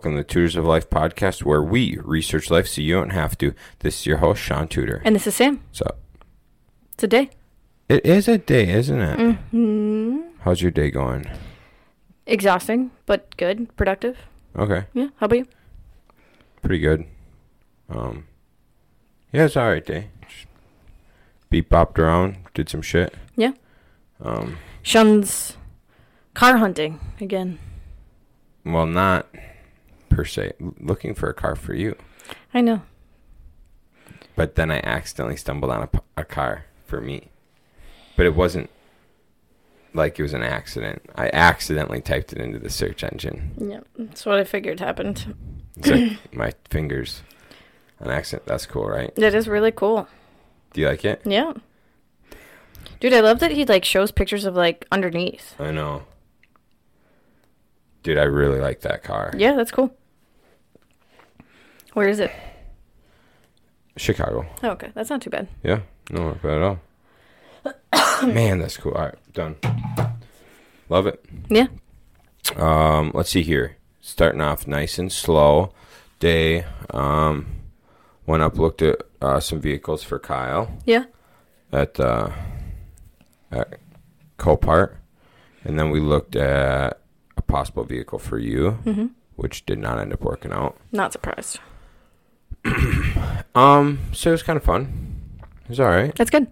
Welcome to the Tutors of Life podcast, where we research life so you don't have to. This is your host, Shaun Tudor. And this is Sam. What's up? It's a day. It is a day, isn't it? Mm-hmm. How's your day going? Exhausting, but good, productive. Okay, Yeah. How about you? pretty good. Um, yeah, it's all right day. Just beat bopped around, did some shit. Yeah. Um, Shaun's car hunting again. well, not se. Looking for a car for you, I know. but then I accidentally stumbled on a car for me. But it wasn't like it was an accident. I accidentally typed it into the search engine. Yeah. That's what I figured happened. It's like my fingers an accident. That's cool, right? That is really cool. Do you like it? Yeah. Dude, I love that he like shows pictures of like underneath. I know. Dude, I really like that car. Yeah, that's cool. Where is it? Chicago. Oh, okay. That's not too bad. Yeah, no, not bad at all. Man, that's cool. All right, done. Love it. Yeah. Um, let's see here. Starting off nice and slow. Day. Um, went up, looked at uh, some vehicles for Kyle Yeah. at uh, at Copart, and then we looked at a possible vehicle for you, Mm-hmm. which did not end up working out. Not surprised. Um, so it was kind of fun. It was all right. That's good.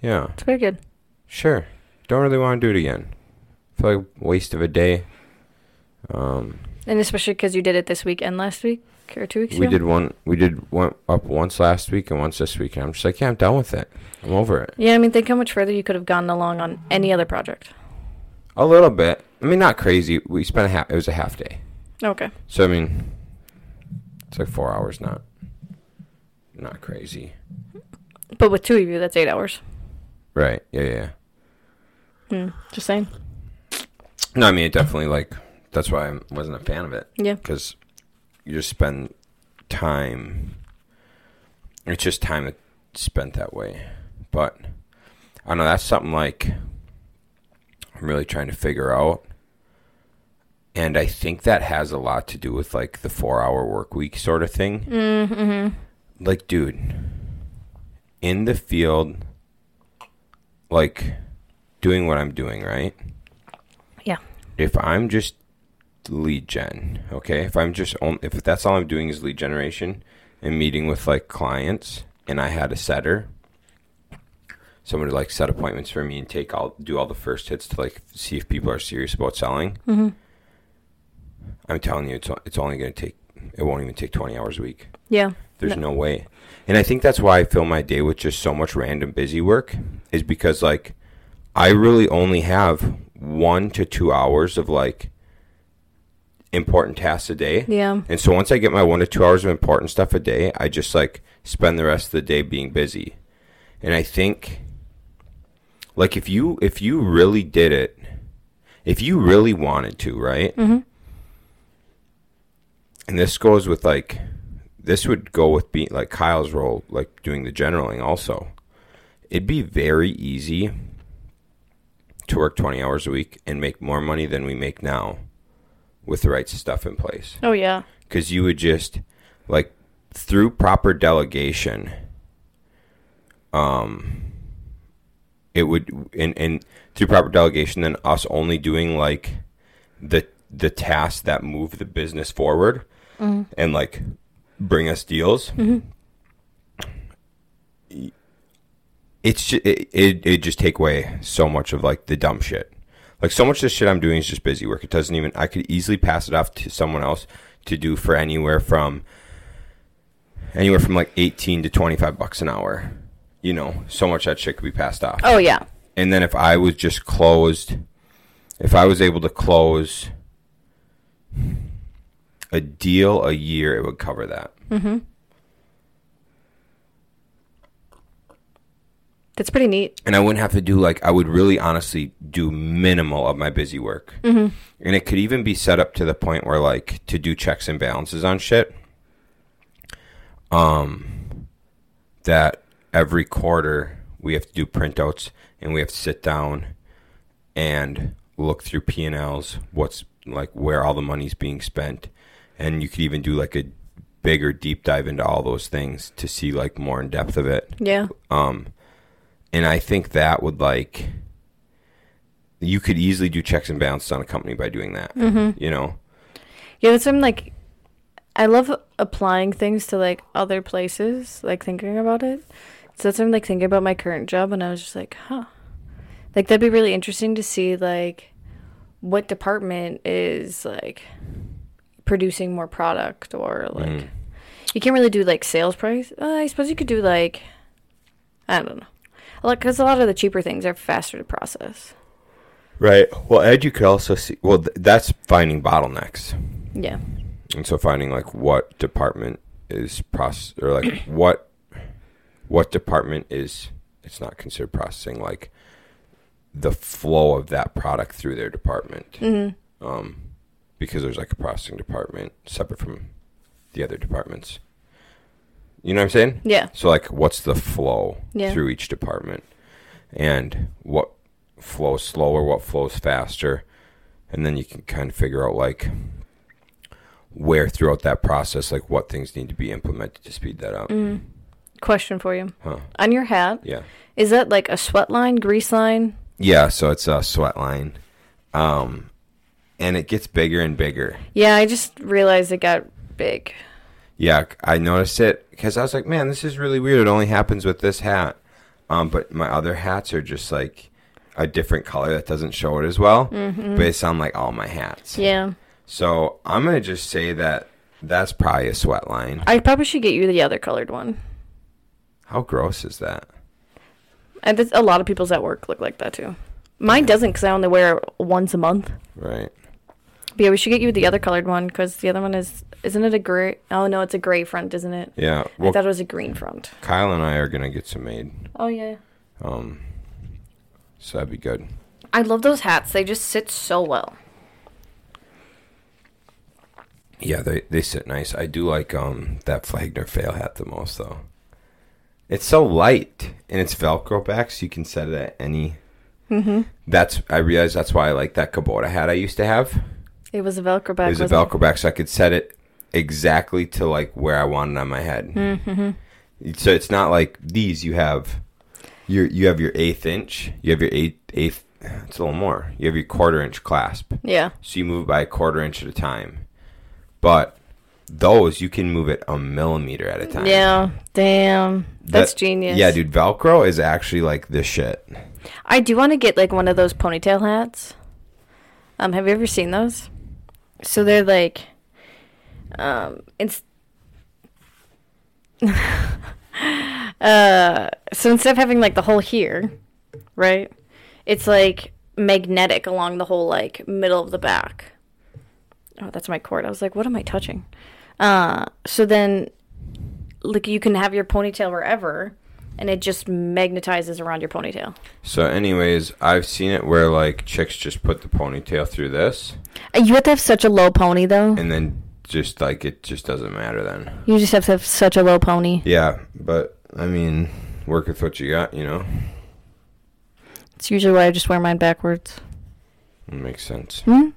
Yeah, It's very good. sure. Don't really want to do it again. feel like a waste of a day. Um, And especially because you did it this week and last week or two weeks we ago. did one. We did one up once last week and once this week, and I'm just like, yeah, I'm done with it. I'm over it. Yeah, I mean, think how much further you could have gone along on any other project. A little bit. I mean, not crazy. We spent a half. It was a half day. Okay. So I mean, it's like four hours. Not, not crazy. But with two of you, that's eight hours. Right. Yeah. Yeah. Hmm. Just saying. No, I mean, it definitely like. That's why I wasn't a fan of it. Yeah. because you just spend time. It's just time spent that way. But I don't know. That's something like I'm really trying to figure out, and I think that has a lot to do with like the four-hour work week sort of thing. Mm-hmm. Like, dude, in the field, like doing what I'm doing, right? Yeah. if I'm just lead gen, okay, if I'm just on, if that's all I'm doing is lead generation and meeting with like clients, and I had a setter, someone to like set appointments for me and take all do all the first hits to like see if people are serious about selling. Mm-hmm. I'm telling you, it's it's only going to take it won't even take 20 hours a week. Yeah. There's no. way. And I think that's why I fill my day with just so much random busy work is because like I really only have 1 to 2 hours of like important tasks a day. Yeah. And so once I get my 1 to 2 hours of important stuff a day, I just like spend the rest of the day being busy. And I think like if you if you really did it if you really wanted to, right? Mm-hmm. and this goes with like this would go with being like Kyle's role, like doing the generaling also. It'd be very easy to work 20 hours a week and make more money than we make now with the right stuff in place. Oh yeah. Because you would just, like, through proper delegation, um, it would, and, and through proper delegation, then us only doing like the the tasks that move the business forward Mm-hmm. and like bring us deals. Mm-hmm. It's just, it, it it just take away so much of like the dumb shit. Like so much of the shit I'm doing is just busy work. It doesn't even I could easily pass it off to someone else to do for anywhere from anywhere from like 18 to 25 bucks an hour. You know, so much that shit could be passed off. Oh yeah. And then if I was just closed, if I was able to close a deal a year, it would cover that. Mm-hmm. That's pretty neat. And I wouldn't have to do like, I would really honestly do minimal of my busy work. Mm-hmm. And it could even be set up to the point where like to do checks and balances on shit. Um, that every quarter we have to do printouts and we have to sit down and look through P and Ls, what's like where all the money's being spent, and you could even do like a bigger deep dive into all those things to see like more in depth of it. Yeah. Um, and I think that would like you could easily do checks and balances on a company by doing that. Mm-hmm. You know, Yeah, that's what I'm like. I love applying things to like other places, like thinking about it. So that's what I'm like thinking about my current job, and I was just like, huh, like that'd be really interesting to see like what department is like producing more product or like Mm. You can't really do like sales price. Uh, I suppose you could do like I don't know, like because a lot of the cheaper things are faster to process. right? Well, Ed, you could also see. Well, th- that's finding bottlenecks. Yeah, And so finding like what department is process or like what what department is it's not considered processing like the flow of that product through their department. mm-hmm. Um because there's like a processing department separate from the other departments. You know what I'm saying? yeah, So like what's the flow Yeah. through each department and what flows slower, what flows faster, and then you can kind of figure out like where throughout that process like what things need to be implemented to speed that up. Mm. Question for you. Huh. On your hat, Yeah. is that like a sweat line, grease line? Yeah, so it's a sweat line. Um and it gets bigger and bigger. Yeah, I just realized it got big. Yeah, I noticed it because I was like, man, this is really weird. It only happens with this hat. Um, but my other hats are just like a different color that doesn't show it as well. But it's on like all my hats. Yeah. So I'm gonna just say that that's probably a sweat line. I probably should get you the other colored one. How gross is that? And a lot of people's at work look like that too. Mine doesn't because I only wear it once a month. Right. But yeah, we should get you the other colored one because the other one is, isn't it a gray? Oh no, it's a gray front, isn't it? Yeah. I thought it was a green front. Kyle and I are gonna get some made. Oh yeah. Um, so that'd be good. I love those hats. They just sit so well. Yeah, they they sit nice. I do like um that Flagner fail hat the most though. It's so light and it's Velcro back, so you can set it at any. Mm-hmm. That's I realize that's why I like that Kubota hat I used to have. It was a Velcro back. it was a Velcro back, so I could set it exactly to like where I wanted on my head. Mm-hmm. So it's not like these. You have your you have your eighth inch. You have your eighth eighth. It's a little more. You have your quarter inch clasp. Yeah. So you move by a quarter inch at a time. But those you can move it a millimeter at a time. Yeah. Damn. That's That- genius. Yeah, dude, Velcro is actually like the shit. I do want to get like one of those ponytail hats. Um, have you ever seen those? So they're like, um, it's. uh, so instead of having like the hole here, right? It's like magnetic along the whole like middle of the back. Oh, that's my cord. I was like, what am I touching? Uh, so then, like, you can have your ponytail wherever, and it just magnetizes around your ponytail. So, anyways, I've seen it where like chicks just put the ponytail through this, Uh, You have to have such a low pony, though. and then just like it just doesn't matter then. You just have to have such a low pony. Yeah, but I mean, work with what you got. You know, It's usually why I just wear mine backwards. it makes sense. Hmm?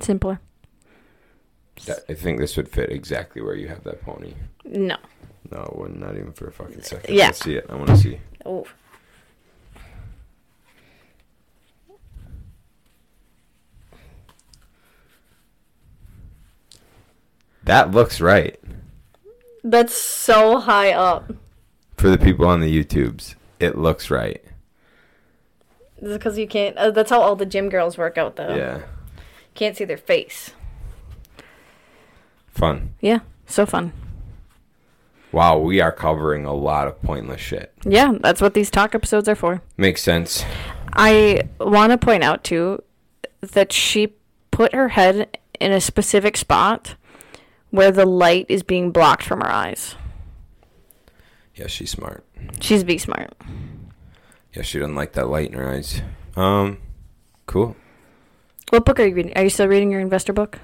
Simpler. I think this would fit exactly where you have that pony. No. No, wouldn't. Not even for a fucking second. Yeah. Let's see it. I want to see. Oh. That looks right That's so high up. for the people on the YouTubes. It looks right. Because you can't. Uh, that's how all the gym girls work out, though. Yeah. Can't see their face. Fun. Yeah. So fun. Wow, we are covering a lot of pointless shit. Yeah, that's what these talk episodes are for. Makes sense. I want to point out, too, that she put her head in a specific spot where the light is being blocked from her eyes. Yeah, she's smart. She's be smart. Yeah, she doesn't like that light in her eyes. Um, cool. What book are you reading? Are you still reading your investor book?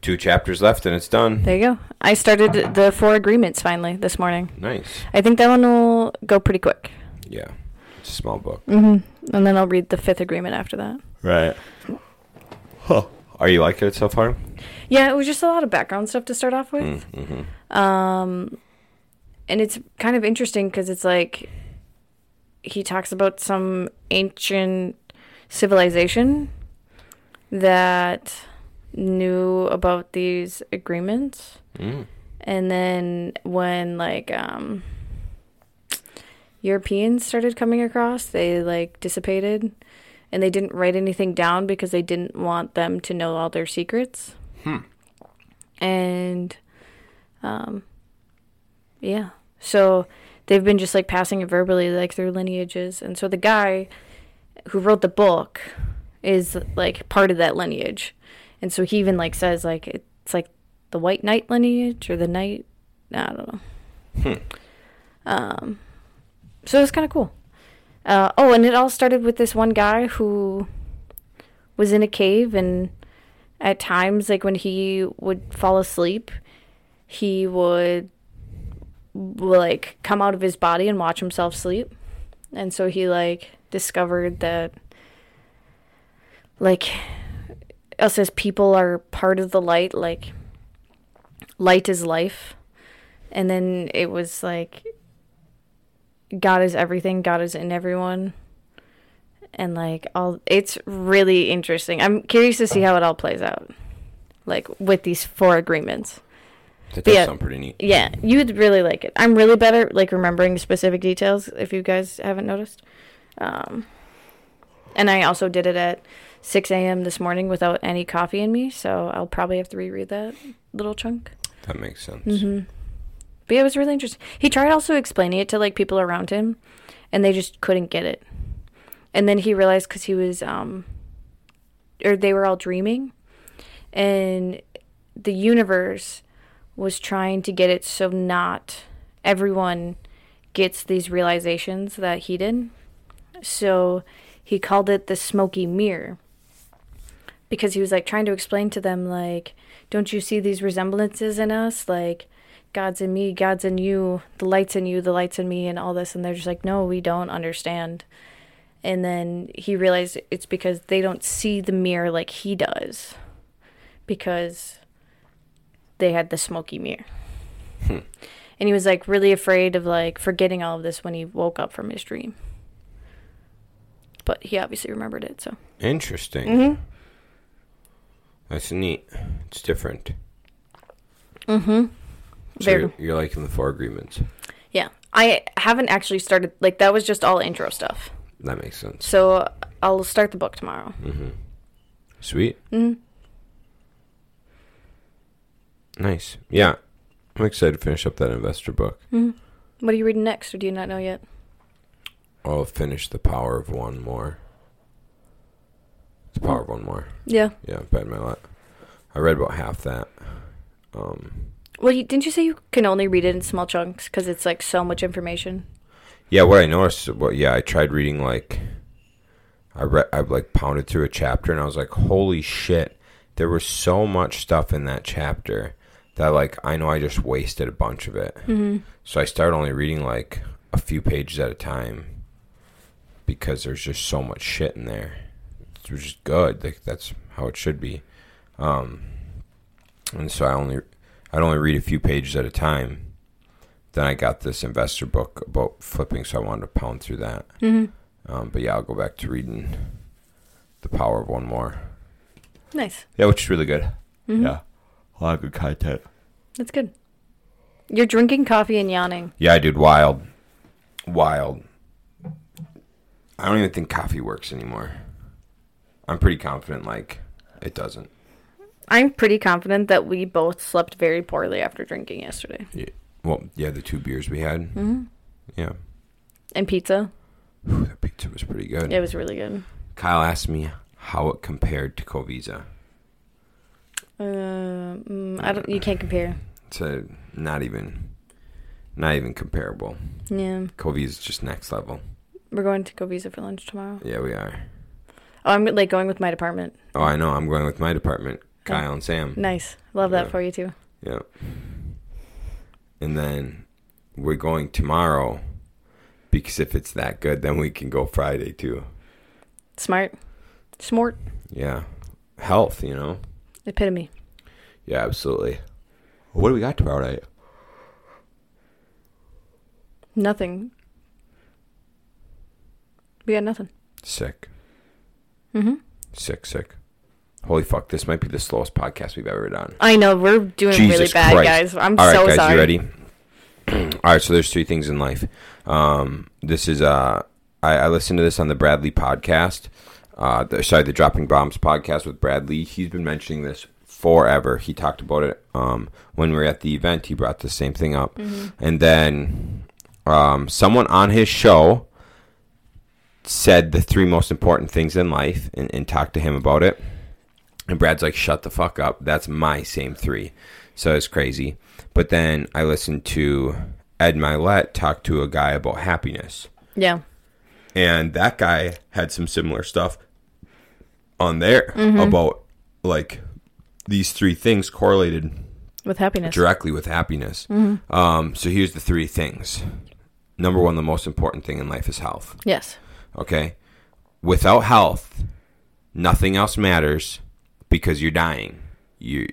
Two chapters left and it's done. There you go. I started the four agreements finally this morning. Nice. I think that one will go pretty quick. Yeah, it's a small book. Mm-hmm. And then I'll read the fifth agreement after that. Right. Huh. Are you liking it so far? Yeah, it was just a lot of background stuff to start off with. Mm-hmm. Um, and it's kind of interesting because it's like he talks about some ancient civilization that knew about these agreements. Mm. And then when like um Europeans started coming across, they like dissipated and they didn't write anything down because they didn't want them to know all their secrets. Hmm. And um yeah. So they've been just like passing it verbally like through lineages. And so the guy who wrote the book is like part of that lineage. And so he even like says like it's like the white knight lineage or the knight I don't know. Hmm. Um so it's kind of cool. Uh, oh, and it all started with this one guy who was in a cave, and at times, like when he would fall asleep, he would like come out of his body and watch himself sleep. And so he like discovered that like us as people are part of the light, like light is life. And then it was like God is everything, God is in everyone. And like all it's really interesting. I'm curious to see how it all plays out. Like with these four agreements. That does yeah. sound pretty neat. Yeah, you'd really like it. I'm really better like remembering specific details if you guys haven't noticed. Um and I also did it at 6 a.m. this morning without any coffee in me, so I'll probably have to reread that little chunk. That makes sense. hmm But yeah, it was really interesting. He tried also explaining it to like people around him, and they just couldn't get it. And then he realized because he was, um, or they were all dreaming, and the universe was trying to get it so not everyone gets these realizations that he did. So he called it the smoky mirror because he was like trying to explain to them like don't you see these resemblances in us? Like god's in me god's in you the light's in you the light's in me and all this and they're just like no we don't understand. And then he realized it's because they don't see the mirror like he does because they had the smoky mirror. Hmm. and he was like really afraid of like forgetting all of this when he woke up from his dream. But he obviously remembered it so. Interesting. mm-hmm That's neat. It's different. mm-hmm So Very. you're, you're liking the four agreements. Yeah. I haven't actually started like that was just all intro stuff. That makes sense. So I'll start the book tomorrow. Mm-hmm. Sweet. Mm-hmm. Nice. Yeah. I'm excited to finish up that investor book. Mm-hmm. What are you reading next, or do you not know yet? I'll finish The Power of One more. The Power of One more. Yeah. Yeah, Ben Mylett. I read about half that. Um, Well, you, didn't you say you can only read it in small chunks because it's like so much information? yeah, what I noticed, well, yeah, I tried reading like, I read, I like pounded through a chapter, and I was like, holy shit, there was so much stuff in that chapter that like I know I just wasted a bunch of it. Mm-hmm. So I started only reading like a few pages at a time because there's just so much shit in there. It's is good. Like that's how it should be. Um, and so I only I'd only read a few pages at a time. Then I got this investor book about flipping, so I wanted to pound through that. Mm-hmm. Um, but yeah, I'll go back to reading The Power of One more. Nice. Yeah, which is really good. Mhm. Yeah, a lot of good content. That's good. You're drinking coffee and yawning. Yeah, dude, wild, wild. I don't even think coffee works anymore. I'm pretty confident, like it doesn't. I'm pretty confident that we both slept very poorly after drinking yesterday. Yeah. Well, yeah, the two beers we had, Mm-hmm. yeah, And pizza. Whew, that pizza was pretty good. It was really good. Kyle asked me how it compared to Covisa. Uh, mm, I don't. You can't compare. It's a, not even, not even comparable. Yeah, Covisa's just next level. we're going to go Visa for lunch tomorrow. Yeah, we are. Oh, I'm like going with my department. Oh, I know. I'm going with my department, Kyle and Sam. Nice. Love that Yeah. for you too. Yeah. And then we're going tomorrow because if it's that good, then we can go Friday too. Smart. Smart. Yeah. Health, you know. Epitome. Yeah, absolutely. What do we got tomorrow night? Nothing. We got nothing. Sick. Mm-hmm. Sick, sick. Holy fuck, this might be the slowest podcast we've ever done. I know we're doing really bad, Christ. guys. I'm All right, so guys, sorry. you ready? All right, so there's three things in life. Um, this is uh, I, I listened to this on the Brad Lea podcast. Uh, the, sorry, the Dropping Bombs podcast with Brad Lea. He's been mentioning this forever. He talked about it um, when we were at the event. He brought the same thing up, and then um, someone on his show said the three most important things in life and, and talked to him about it. And Brad's like, shut the fuck up. That's my same three. So it's crazy. But then I listened to Ed Mylett talk to a guy about happiness. Yeah. And that guy had some similar stuff on there about like these three things correlated With happiness. directly with happiness. Um, so here's the three things. Number one, the most important thing in life is health. Yes. Okay. Without health, nothing else matters because you're dying. You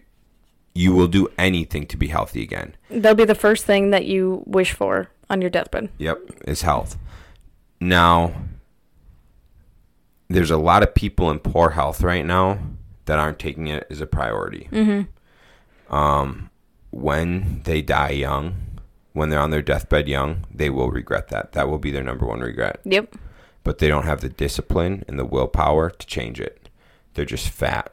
you will do anything to be healthy again. That'll be the first thing that you wish for on your deathbed. Yep, is health. Now there's a lot of people in poor health right now that aren't taking it as a priority. Mm-hmm. Um, when they die young, when they're on their deathbed young, they will regret that. That will be their number one regret. Yep. But they don't have the discipline and the willpower to change it. They're just fat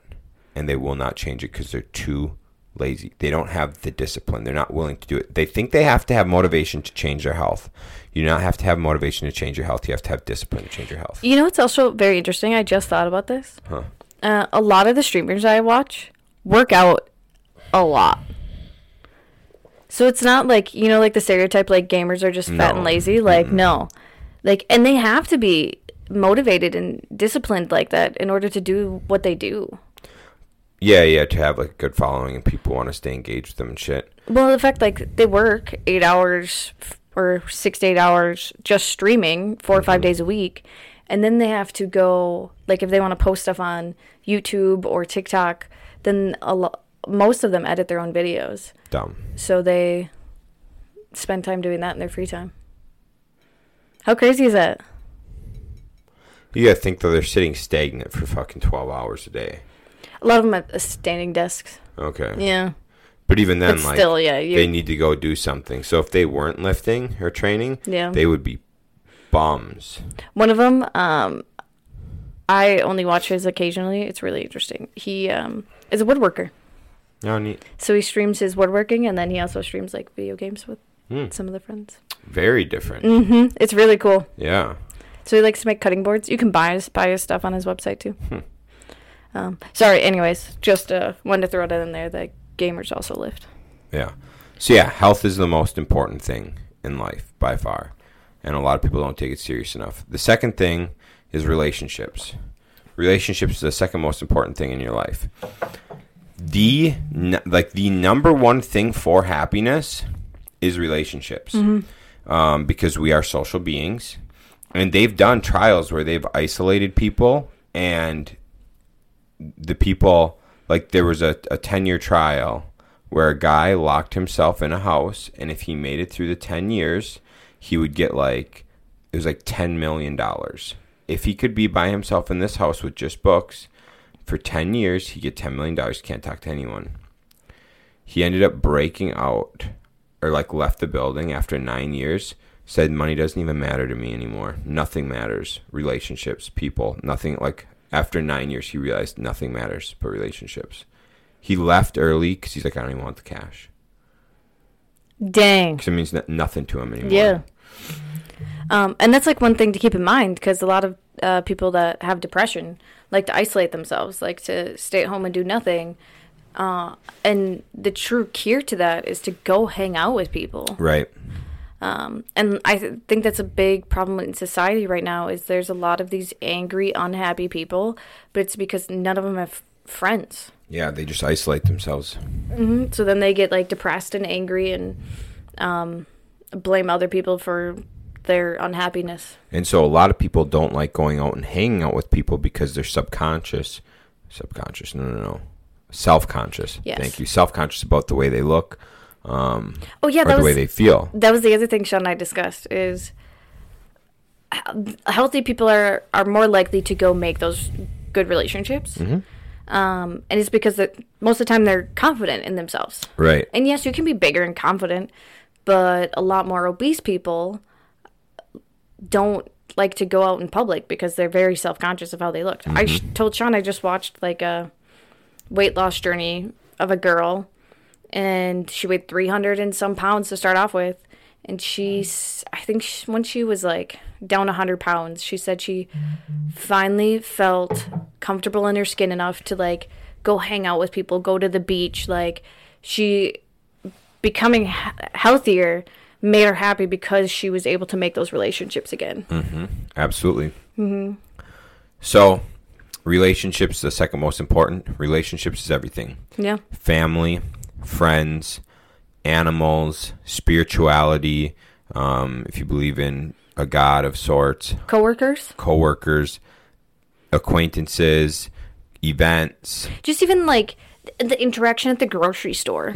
and they will not change it because they're too lazy. They don't have the discipline. They're not willing to do it. They think they have to have motivation to change their health. You do not have to have motivation to change your health. You have to have discipline to change your health. You know what's also very interesting? I just thought about this. Huh. Uh, a lot of the streamers I watch work out a lot. So it's not like, you know, like the stereotype, like gamers are just fat No. and lazy. Like, no. Like, and they have to be motivated and disciplined like that in order to do what they do. Yeah, yeah, to have like a good following and people want to stay engaged with them and shit. Well, the fact like they work eight hours or six to eight hours just streaming 4 or five mm-hmm. days a week, and then they have to go like if they want to post stuff on YouTube or TikTok, then a lo- most of them edit their own videos, Dumb. so they spend time doing that in their free time. How crazy is that? You gotta think though they're sitting stagnant for fucking twelve hours a day. A lot of them at standing desks. Okay. Yeah, But even then, but like still, yeah, you, they need to go do something. So if they weren't lifting or training, yeah. they would be bums. One of them, um, I only watch his occasionally. It's really interesting. He um, is a woodworker. No, neat. So he streams his woodworking, and then he also streams like video games with Hmm. some of the friends. Very different. hmm It's really cool. Yeah. So he likes to make cutting boards. You can buy his buy his stuff on his website too. Hmm. Um, sorry. Anyways, just uh, wanted to throw that in there that gamers also lift. Yeah. So yeah, health is the most important thing in life by far. And a lot of people don't take it serious enough. The second thing is relationships. Relationships is the second most important thing in your life. The like the number one thing for happiness is relationships. Um, because we are social beings. And they've done trials where they've isolated people and the people like there was a, a 10 year trial where a guy locked himself in a house and if he made it through the 10 years he would get like it was like 10 million dollars. If he could be by himself in this house with just books for 10 years he'd get 10 million dollars. Can't talk to anyone. He ended up breaking out or like left the building after 9 years said money doesn't even matter to me anymore nothing matters relationships people nothing like after nine years, he realized nothing matters but relationships. He left early because he's like, I don't even want the cash. Dang. Because it means no- nothing to him anymore. Yeah. Um, and that's like one thing to keep in mind because a lot of uh, people that have depression like to isolate themselves, like to stay at home and do nothing. Uh, and the true cure to that is to go hang out with people. Right. Um, and I th- think that's a big problem in society right now is there's a lot of these angry, unhappy people, but it's because none of them have friends. Yeah, they just isolate themselves. hmm So then they get like depressed and angry and um, blame other people for their unhappiness. And so a lot of people don't like going out and hanging out with people because they're subconscious. Subconscious, no, no, no. Self-conscious. Yes. Thank you. Self-conscious about the way they look, um, Oh yeah, or that the was way they feel. that was the other thing Shaun and I discussed is healthy people are are more likely to go make those good relationships. Mm-hmm. Um, and it's because that most of the time they're confident in themselves. Right. And yes, you can be bigger and confident, but a lot more obese people don't like to go out in public because they're very self conscious of how they look. I sh- told Shaun I just watched like a weight loss journey of a girl, and she weighed 300 and some pounds to start off with. And she's, I think sh when she was like down 100 pounds, she said she finally felt comfortable in her skin enough to like go hang out with people, go to the beach. Like she becoming he- healthier made her happy because she was able to make those relationships again. Absolutely. Mm-hmm. So, relationships the second most important. Relationships is everything. Yeah. Family, friends, animals, spirituality. Um, if you believe in a god of sorts, Coworkers, coworkers, acquaintances, events. just even like the interaction at the grocery store.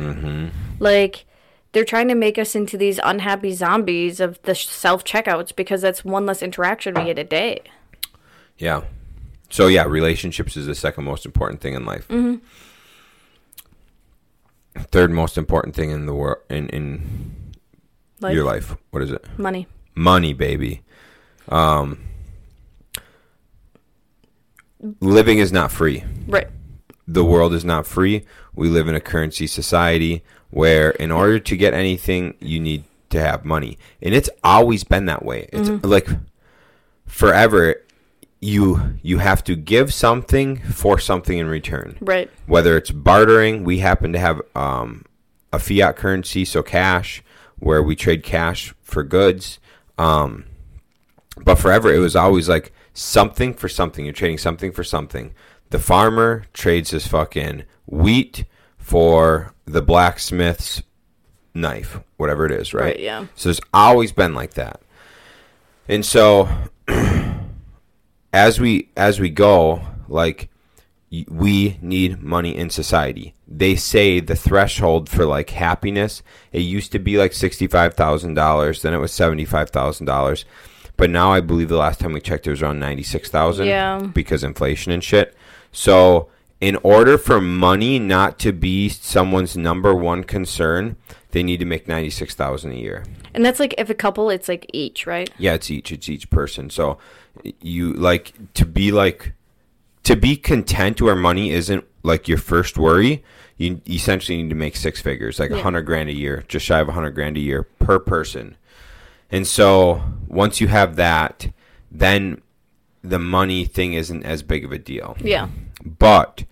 Like they're trying to make us into these unhappy zombies of the self checkouts because that's one less interaction we get a day. Yeah. So yeah, relationships is the second most important thing in life. Third most important thing in the world in in Like your life. What is it? money. Money, baby. Um, living is not free. Right. The world is not free. We live in a currency society where, in order to get anything, you need to have money, and it's always been that way. It's like forever. You you have to give something for something in return Right. whether it's bartering, we happen to have um, a fiat currency, so cash, where we trade cash for goods. Um, but forever, it was always like something for something. You're trading something for something. The farmer trades his fucking wheat for the blacksmith's knife, whatever it is, right? Right, yeah. So it's always been like that. And so as we as we go, like we need money in society. They say the threshold for like happiness, it used to be like $65,000, then it was $75,000. But now I believe the last time we checked it was around 96,000 Yeah. because inflation and shit. So, in order for money not to be someone's number one concern, they need to make 96,000 a year. And that's like if a couple, it's like each, right? Yeah, it's each it's each person. So you like to be like to be content where money isn't like your first worry. You essentially need to make six figures, like a Yeah. hundred grand a year, just shy of a hundred grand a year per person. And so once you have that, then the money thing isn't as big of a deal. Yeah. But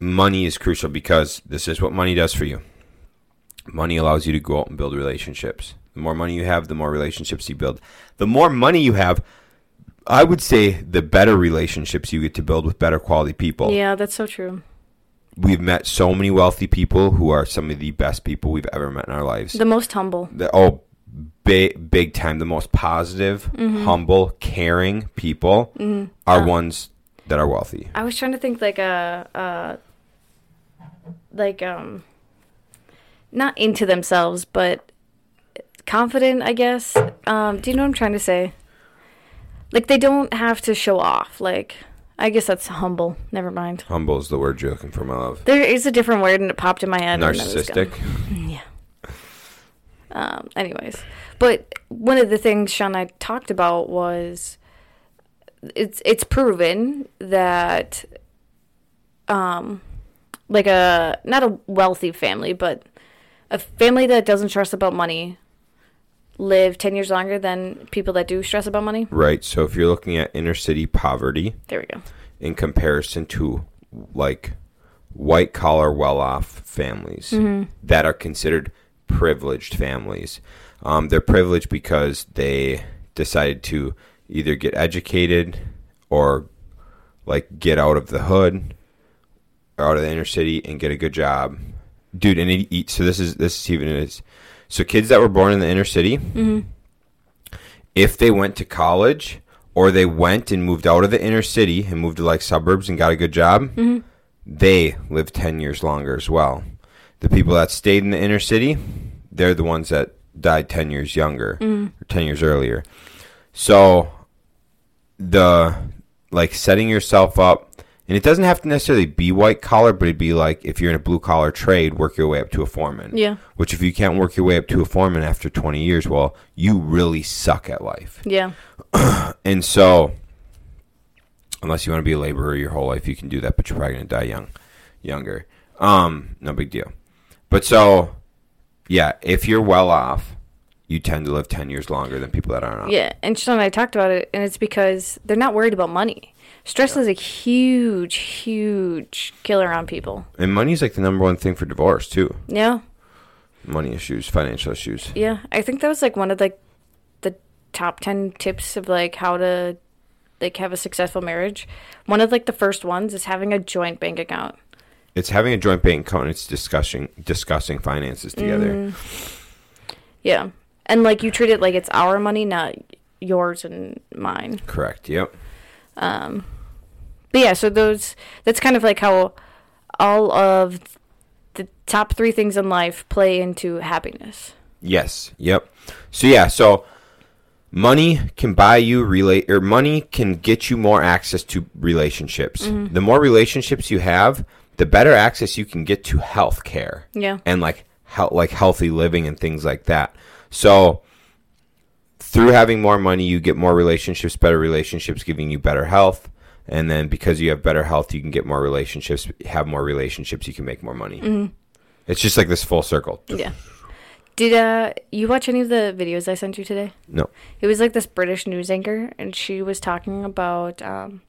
money is crucial because this is what money does for you. Money allows you to go out and build relationships. The more money you have, the more relationships you build. The more money you have, I would say the better relationships you get to build with better quality people. Yeah, that's so true. We've met so many wealthy people who are some of the best people we've ever met in our lives. The most humble. The, oh, big, big time. The most positive, humble, caring people are ones that are wealthy. I was trying to think like a, uh, like um, not into themselves, but confident. I guess. Um, do you know what I'm trying to say? Like they don't have to show off. Like I guess that's humble. Never mind. Humble is the word you're looking for, my love. There is a different word, and it popped in my head. and I was Narcissistic. Yeah. Um, anyways, but one of the things Shaun and I talked about was it's it's proven that um like a not a wealthy family, but a family that doesn't stress about money live 10 years longer than people that do stress about money. Right. So if you're looking at inner city poverty There we go. in comparison to like white collar, well off families Mm-hmm. that are considered privileged families, um, they're privileged because they decided to either get educated or like get out of the hood or out of the inner city and get a good job. Dude, and it eat. So this is this is even is. So kids that were born in the inner city, mm-hmm. if they went to college or they went and moved out of the inner city and moved to like suburbs and got a good job, mm-hmm. they live 10 years longer as well. The people that stayed in the inner city, they're the ones that died 10 years younger mm-hmm. or 10 years earlier. So the like setting yourself up and it doesn't have to necessarily be white collar, but it'd be like if you're in a blue collar trade, work your way up to a foreman. Yeah. Which if you can't work your way up to a foreman after 20 years, well, you really suck at life. Yeah. And so, unless you want to be a laborer your whole life, you can do that, but you're probably going to die young, younger. Um, no big deal. But so, yeah, if you're well off, you tend to live 10 years longer than people that aren't. Yeah, and Shaun and I talked about it, and it's because they're not worried about money. Stress is a huge, huge killer on people. And money's like the number one thing for divorce, too. Yeah, Money issues, financial issues. yeah. I think that was like one of like the top ten tips of like how to like have a successful marriage. One of like the first ones is having a joint bank account. It's having a joint bank account and it's discussing, discussing finances together. Mm. Yeah, and like you treat it like it's our money, not yours and mine. Correct. Yep. Um, but yeah, so those that's kind of like how all of the top three things in life play into happiness. Yes. Yep. So yeah. So money can buy you relate or money can get you more access to relationships. Mm-hmm. The more relationships you have, the better access you can get to health care Yeah. and like hel- like healthy living and things like that. So through having more money, you get more relationships, better relationships giving you better health. And then because you have better health, you can get more relationships, have more relationships, you can make more money. It's just like this full circle. Yeah. Did uh you watch any of the videos I sent you today? No. It was like this British news anchor, and she was talking about um,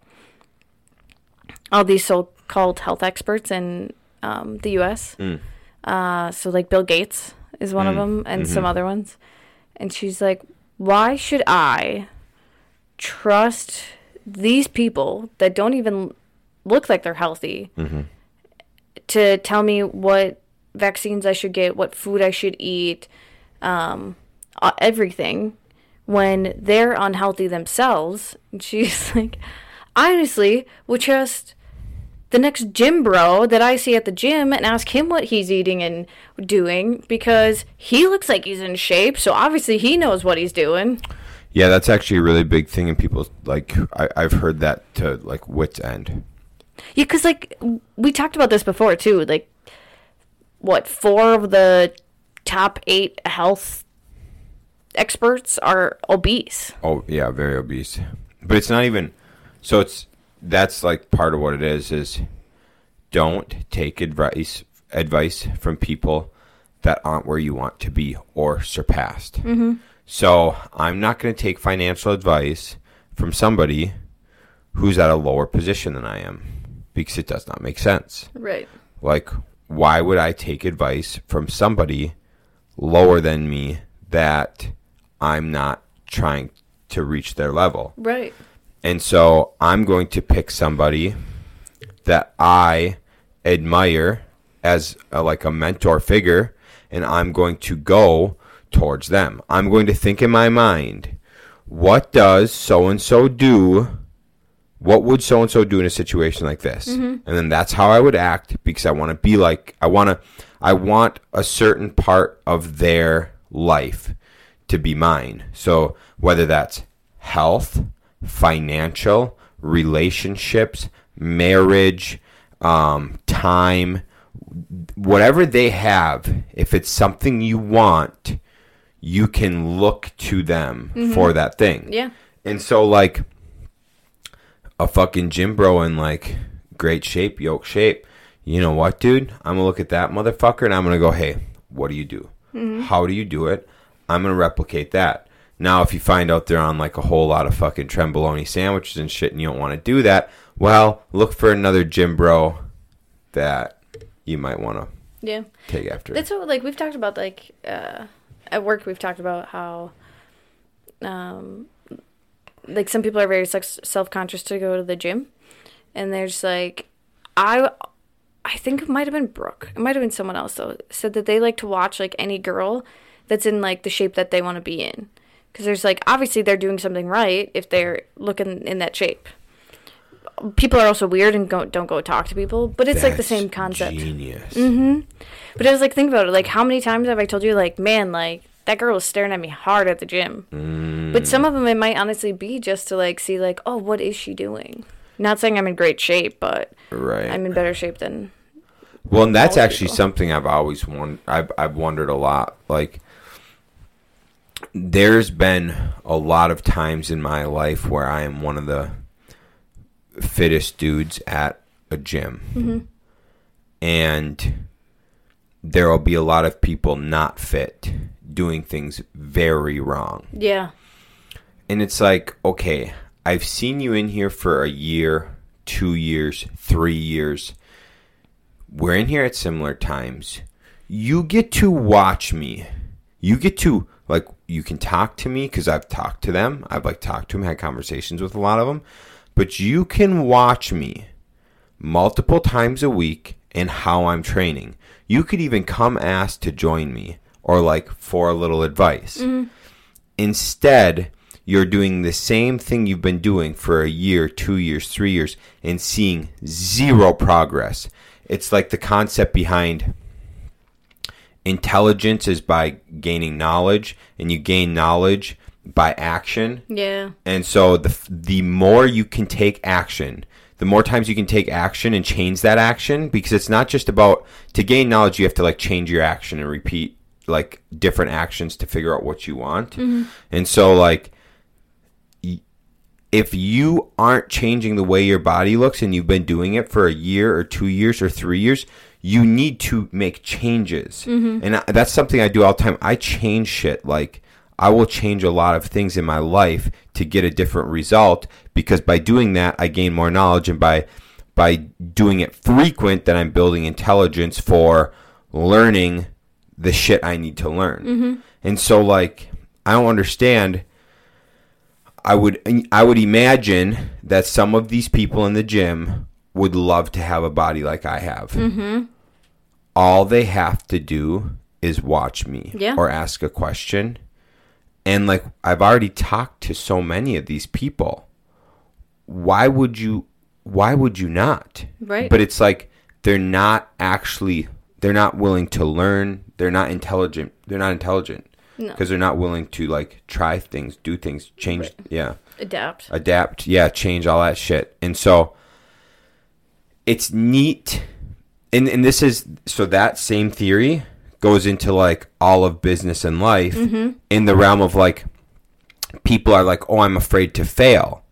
all these so-called health experts in um, the U.S. Mm. Uh, so like Bill Gates is one of Mm, them, and some mhm. other ones. And she's like, "Why should I trust these people that don't even look like they're healthy Mhm. to tell me what vaccines I should get, what food I should eat, um, everything, when they're unhealthy themselves. And she's like, I honestly would trust the next gym bro that I see at the gym and ask him what he's eating and doing because he looks like he's in shape, so obviously he knows what he's doing. Yeah, that's actually a really big thing in people's like. I, I've heard that to like wits end. Yeah, because like we talked about this before too. Like, what four of the top eight health experts are obese? Oh yeah, very obese. But it's not even. So it's that's like part of what it is. Is don't take advice advice from people that aren't where you want to be or surpassed. Mm-hmm. So I'm not going to take financial advice from somebody who's at a lower position than I am because it does not make sense. Right. Like, why would I take advice from somebody lower than me that I'm not trying to reach their level? Right. And so I'm going to pick somebody that I admire as a, like a mentor figure, and I'm going to go towards them. I'm going to think in my mind, what does so and so do? What would so and so do in a situation like this? Mm-hmm. And then that's how I would act because I want to be like I want to I want a certain part of their life to be mine. So whether that's health, financial, relationships, marriage, um, time, whatever they have, if it's something you want, you can look to them for that thing. Yeah. And so like a fucking gym bro in like great shape, yoke shape. You know what, dude? I'm gonna look at that motherfucker and I'm gonna go, hey, what do you do? How do you do it? I'm gonna replicate that. Now, if you find out they're on like a whole lot of fucking trenbolone sandwiches and shit, and you don't want to do that, well, look for another gym bro that you might want to Yeah. take after. That's what like we've talked about like uh, at work we've talked about how um like some people are very self conscious to go to the gym and there's like I I think it might have been Brooke. It might have been someone else though. Said that they like to watch like any girl that's in like the shape that they want to be in. Cuz there's like obviously they're doing something right if they're looking in that shape. people are also weird and go, don't go talk to people. But it's like the same concept. Genius. Mm-hmm. But I was like, think about it. Like, how many times have I told you, like, man, like that girl was staring at me hard at the gym. Mm. But some of them, it might honestly be just to like see, like, oh, what is she doing? Not saying I'm in great shape, but Right. I'm in better shape than Well, and that's actually people. something I've always won. I've I've wondered a lot. Like, there's been a lot of times in my life where I am one of the fittest dudes at a gym, mm-hmm. and there will be a lot of people not fit doing things very wrong. yeah, And it's like, okay, I've seen you in here for a year, two years, three years. We're in here at similar times. You get to watch me. You get to, like, you can talk to me because I've talked to them. I've, like, talked to them, had conversations with a lot of them. But you can watch me multiple times a week and how I'm training. You could even come ask to join me or, like, for a little advice. Mm-hmm. Instead, you're doing the same thing you've been doing for a year, two years, three years, and seeing zero progress. It's like the concept behind intelligence is by gaining knowledge, and you gain knowledge by action. yeah, And so the the more you can take action, the more times you can take action and change that action because it's not just about to gain knowledge you have to like change your action and repeat like different actions to figure out what you want. Mm-hmm. And so like if you aren't changing the way your body looks and you've been doing it for a year or 2 years or 3 years, you need to make changes. And I, that's something I do all the time. I change shit like I will change a lot of things in my life to get a different result because by doing that I gain more knowledge and by by doing it frequent then I'm building intelligence for learning the shit I need to learn. And so like I don't understand I would I would imagine that some of these people in the gym would love to have a body like I have. Mm-hmm. All they have to do is watch me Yeah. or ask a question. And like I've already talked to so many of these people. Why would you why would you not? Right. But it's like they're not actually they're not willing to learn. They're not intelligent. They're not intelligent No. because they're not willing to like try things, do things, change, yeah, adapt. adapt, yeah, change all that shit. And so it's neat. And and this is so that same theory goes into like all of business and life mm-hmm. in the realm of like people are like, "Oh, I'm afraid to fail."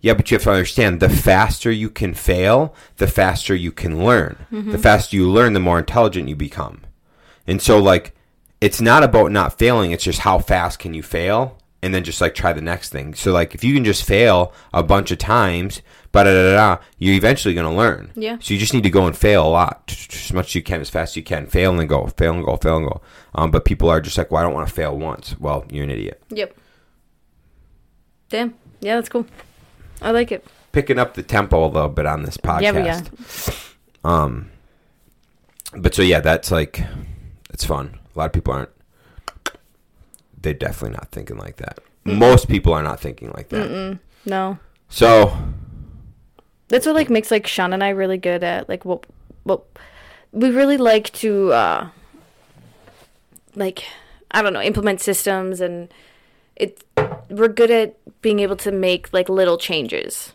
Yeah, but you have to understand the faster you can fail, the faster you can learn. Mm-hmm. The faster you learn, the more intelligent you become. And so like it's not about not failing, it's just how fast can you fail and then just like try the next thing. So like if you can just fail a bunch of times, da da da, you're eventually going to learn. Yeah. So you just need to go and fail a lot, as much as you can, as fast as you can. Fail and go, fail and go, fail and go. Um, but people are just like, well, I don't want to fail once. Well, you're an idiot. Yep. Damn. Yeah, that's cool. I like it. Picking up the tempo a little bit on this podcast. Yeah, we are. Um, but so yeah, that's like, it's fun. A lot of people aren't. They're definitely not thinking like that. Most people are not thinking like that. Mm-mm. No. So That's what like makes like Shaun and I really good at like what what we really like to uh like I don't know, implement systems and it we're good at being able to make like little changes.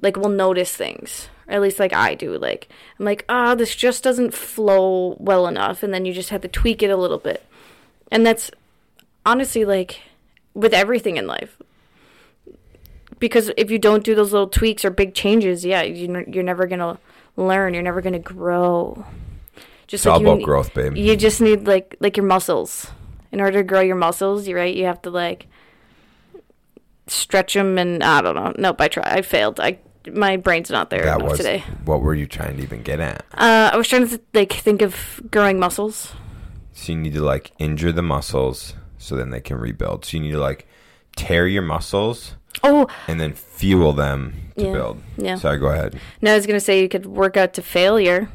Like we'll notice things. Or at least like I do. Like I'm like, ah, this just doesn't flow well enough and then you just have to tweak it a little bit. And that's honestly like with everything in life because if you don't do those little tweaks or big changes, yeah, you, you're never gonna learn. You're never gonna grow. Just it's all about ne- growth, babe. You just need like like your muscles. In order to grow your muscles, you right, you have to like stretch them and I don't know. Nope, I tried. I failed. I my brain's not there that was today. what were you trying to even get at? Uh, I was trying to like think of growing muscles. So you need to like injure the muscles so then they can rebuild. So you need to like tear your muscles Oh and then fuel them to Yeah. build. yeah. Sorry, go ahead. No, I was gonna say you could work out to failure.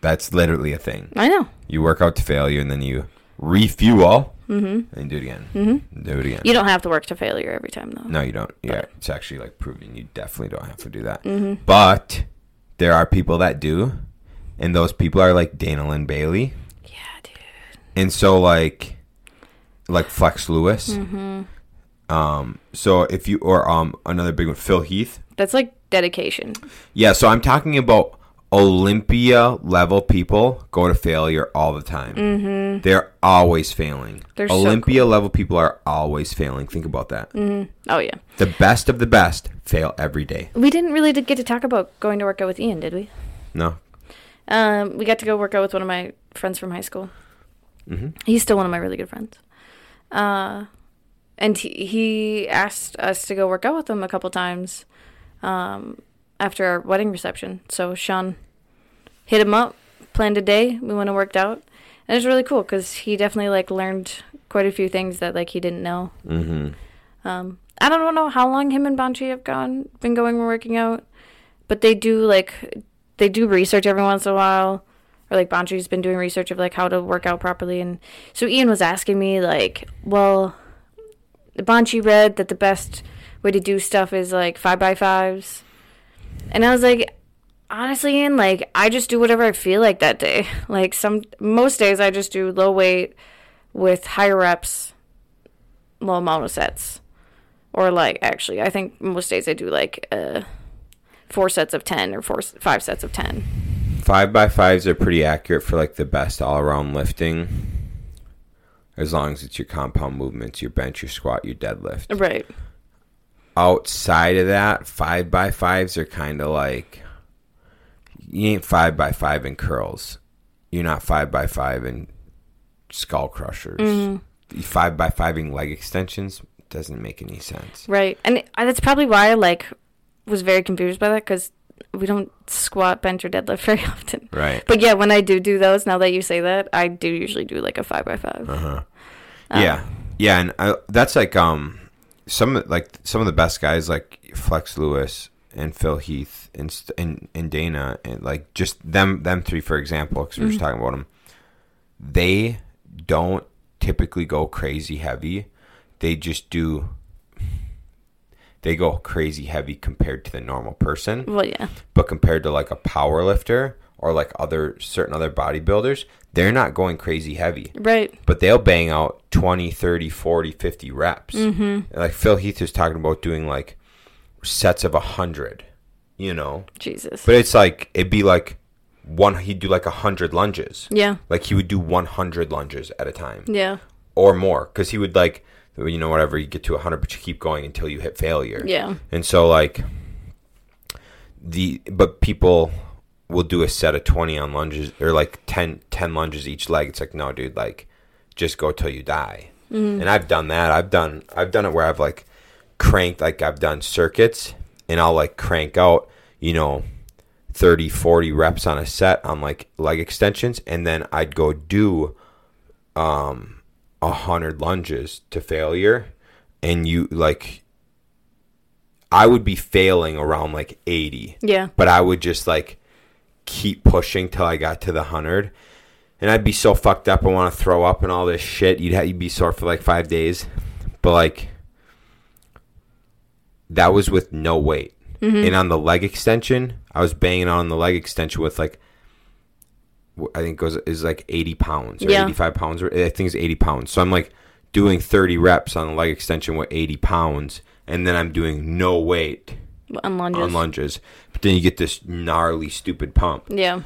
That's literally a thing. I know. You work out to failure and then you refuel mm-hmm. and do it again. Mm-hmm. Do it again. You don't have to work to failure every time though. No, you don't. Yeah, it's actually like proving you definitely don't have to do that. Mm-hmm. But there are people that do, and those people are like Dana Lynn Bailey, Yeah, dude. and so like, like Flex Lewis. Mm-hmm. Um, so if you or um another big one, Phil Heath. That's like dedication. Yeah, so I'm talking about Olympia level people go to failure all the time. Mm-hmm. They're always failing. They're so Olympia level people are always failing. Think about that. Oh yeah. The best of the best fail every day. We didn't really get to talk about going to work out with Ian, did we? No. Um, we got to go work out with one of my friends from high school. Mhm. He's still one of my really good friends. Uh, and he, he asked us to go work out with him a couple times um, after our wedding reception. So Shaun hit him up, planned a day. We went and worked out, and it was really cool because he definitely like learned quite a few things that like he didn't know. Mm-hmm. Um, I don't know how long him and Banchi have gone been going and working out, but they do like they do research every once in a while, or like Banchi's been doing research of like how to work out properly, and so Ian was asking me like, well, Banchi read that the best way to do stuff is like five by fives, and I was like. Honestly, Ian, like I just do whatever I feel like that day. Like some most days I just do low weight with higher reps, low amount of sets or like actually i think most days i do like uh four sets of 10 or four five sets of 10 Five by fives are pretty accurate for like the best all around lifting. As long as it's your compound movements, your bench, your squat, your deadlift. right Outside of that, five by fives are kind of like you ain't five by five in curls. You're not five by five in skull crushers. Mm-hmm. Five by five in leg extensions doesn't make any sense. right and that's probably why i like was very confused by that because we don't squat bench or deadlift very often Right. but yeah when i do do those now that you say that i do usually do like a five by five Uh-huh. yeah, yeah, and I, that's like um some of- like some of the best guys like Flex Lewis and Phil Heath and and, and Dana and like just them them three for example because we were just talking about them. They don't typically go crazy heavy. They just do. They go crazy heavy compared to the normal person. Well yeah. But compared to like a power lifter or like other certain other bodybuilders they're not going crazy heavy. Right. But they'll bang out 20 30 40 50 reps. Mm-hmm. like phil heath was talking about doing like sets of 100 you know? Jesus. But it's like it'd be like one he'd do like 100 lunges. Yeah. Like he would do 100 lunges at a time. Yeah. Or more. Because he would like you know whatever you get to 100 but you keep going until you hit failure yeah and so like the but people will do a set of 20 on lunges or like 10 10 lunges each leg. It's like no dude, like just go till you die. And I've done that. I've done I've done it where I've like cranked like I've done circuits and I'll like crank out, you know, 30 40 reps on a set on like leg extensions and then I'd go do um a 100 lunges to failure and you like I would be failing around like 80. yeah But I would just like keep pushing till I got to the 100. And I'd be so fucked up. I want to throw up and all this shit. You'd, ha- you'd be sore for like five days. But like, that was with no weight. Mm-hmm. And on the leg extension, I was banging on the leg extension with like, I think it goes is like 80 pounds or Yeah. 85 pounds. Or I think it's 80 pounds. So I'm like doing 30 reps on the leg extension with 80 pounds. And then I'm doing no weight on lunges on lunges. But then you get this gnarly, stupid pump. yeah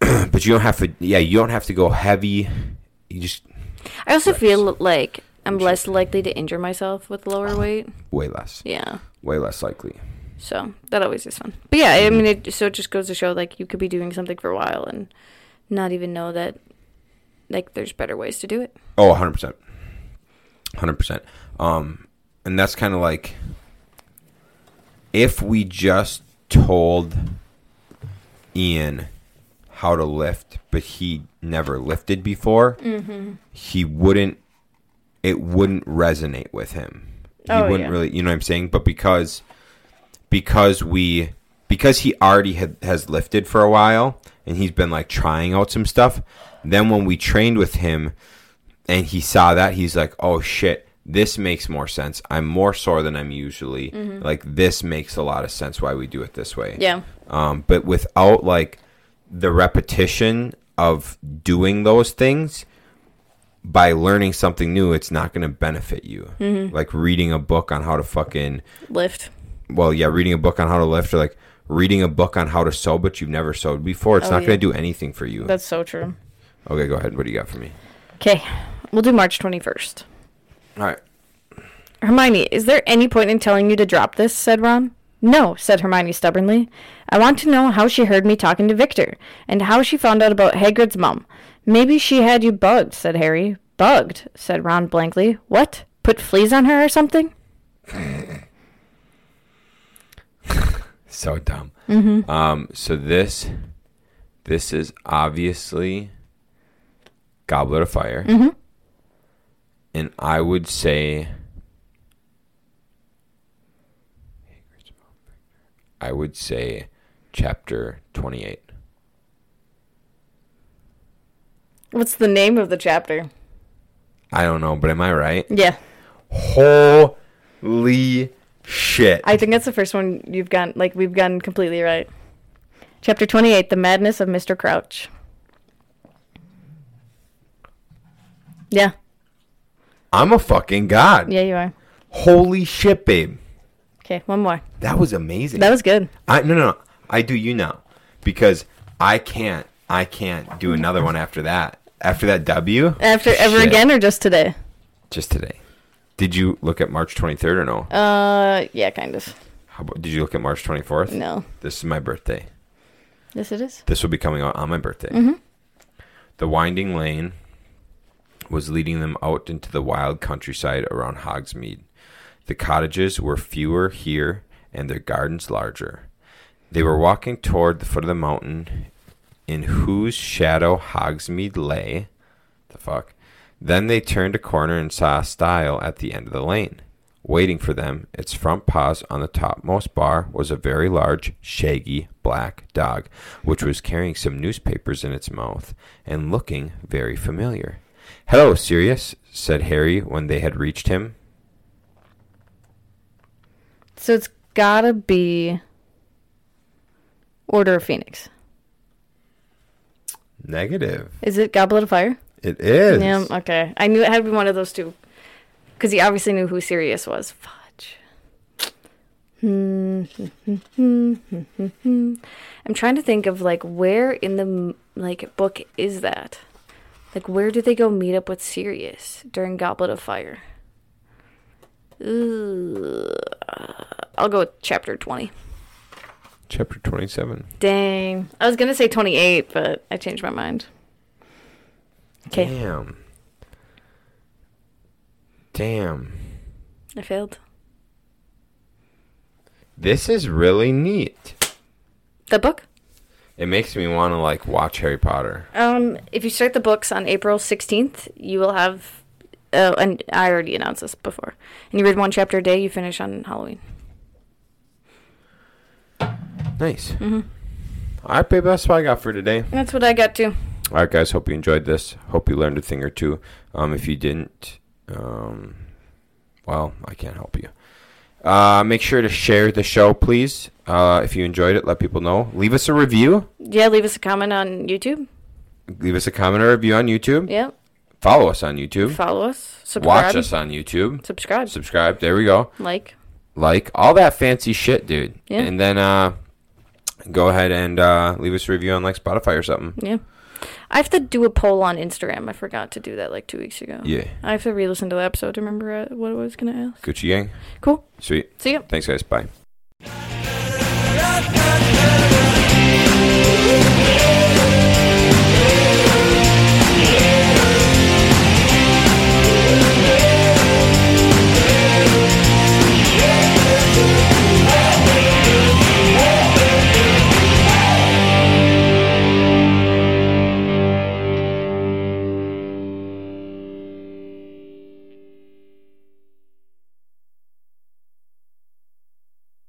But you don't have to. Yeah, you don't have to go heavy. You just i also reps. feel like i'm less likely to injure myself with lower uh, weight way less, yeah way less likely. So that always is fun. But yeah, I mm. mean, it so it just goes to show like you could be doing something for a while and not even know that like there's better ways to do it. Oh, 100 percent, hundred percent. Um, and that's kind of like if we just told Ian how to lift, but he never lifted before, he wouldn't. It wouldn't resonate with him. He Oh, wouldn't yeah. really, you know what I'm saying? But because because we because he already had, has lifted for a while and he's been like trying out some stuff. Then when we trained with him, and he saw that he's like, "Oh shit, this makes more sense. I'm more sore than I'm usually. Like this makes a lot of sense why we do it this way." Yeah. Um, but without like the repetition of doing those things, by learning something new, it's not going to benefit you. Like reading a book on how to fucking Lift. well, yeah, reading a book on how to lift or like reading a book on how to sew, but you've never sewed before. It's Oh, not yeah. going to do anything for you. That's so true. okay, go ahead. What do you got for me? Okay. We'll do March 21st. All right. Hermione, is there any point in telling you to drop this? said Ron. No, said Hermione stubbornly. I want to know how she heard me talking to Viktor, and how she found out about Hagrid's mom. Maybe she had you bugged, said Harry. Bugged, said Ron blankly. What? Put fleas on her or something? So dumb. Mm-hmm. Um, so this, this is obviously Goblet of Fire, Mm-hmm. and I would say, I would say, chapter twenty-eight. What's the name of the chapter? I don't know, but am I right? Yeah. Holy shit! I think that's the first one you've gotten, like, we've gotten completely right. Chapter 28 The Madness of Mr. Crouch. Yeah. I'm a fucking god. Yeah, you are. Holy shit, babe! Okay, one more. That was amazing. That was good. I no no no. I do you now because I can't I can't do another one after that. After that W. After ever Shit. again or just today? Just today. Did you look at March 23rd or no? Uh, yeah, kind of. How about, did you look at March 24th? No. This is my birthday. Yes, it is. This will be coming out on my birthday. Mm-hmm. The winding lane was leading them out into the wild countryside around Hogsmeade. The cottages were fewer here and their gardens larger. They were walking toward the foot of the mountain in whose shadow Hogsmeade lay. The fuck? Then they turned a corner and saw a stile at the end of the lane. Waiting for them, its front paws on the topmost bar, was a very large, shaggy, black dog, which was carrying some newspapers in its mouth and looking very familiar. Hello, Sirius, said Harry when they had reached him. So it's gotta be Order of Phoenix. Negative. Is it Goblet of Fire? It is. Yeah, okay. I knew it had to be one of those two. Because he obviously knew who Sirius was. Fudge. I'm trying to think of like where in the like book is that? Like where do they go meet up with Sirius during Goblet of Fire? Ugh. I'll go with chapter 20. Chapter 27. Dang. I was going to say 28, but I changed my mind. Okay. Damn. Damn. I failed. This is really neat. The book? It makes me want to like watch Harry Potter. Um, if you start the books on April 16th, you will have. Oh, and I already announced this before. And you read one chapter a day, you finish on Halloween. Nice. Mm-hmm. All right, babe. That's what I got for today. That's what I got to. All right, guys. Hope you enjoyed this. Hope you learned a thing or two. Um, if you didn't, um, well, I can't help you. Uh, make sure to share the show, please. Uh, if you enjoyed it, let people know. Leave us a review. Yeah, leave us a comment on YouTube. Leave us a comment or review on YouTube. Yeah. Follow us on YouTube. Follow us. Subscribe. Watch us on YouTube. Subscribe. Subscribe. There we go. like. Like all that fancy shit, dude. Yeah. And then uh, go ahead and uh, leave us a review on like Spotify or something. Yeah. I have to do a poll on Instagram. I forgot to do that like two weeks ago. Yeah. I have to re listen to the episode to remember uh, what I was going to ask. Gucci gang. Cool. Sweet. See ya. Thanks, guys. Bye.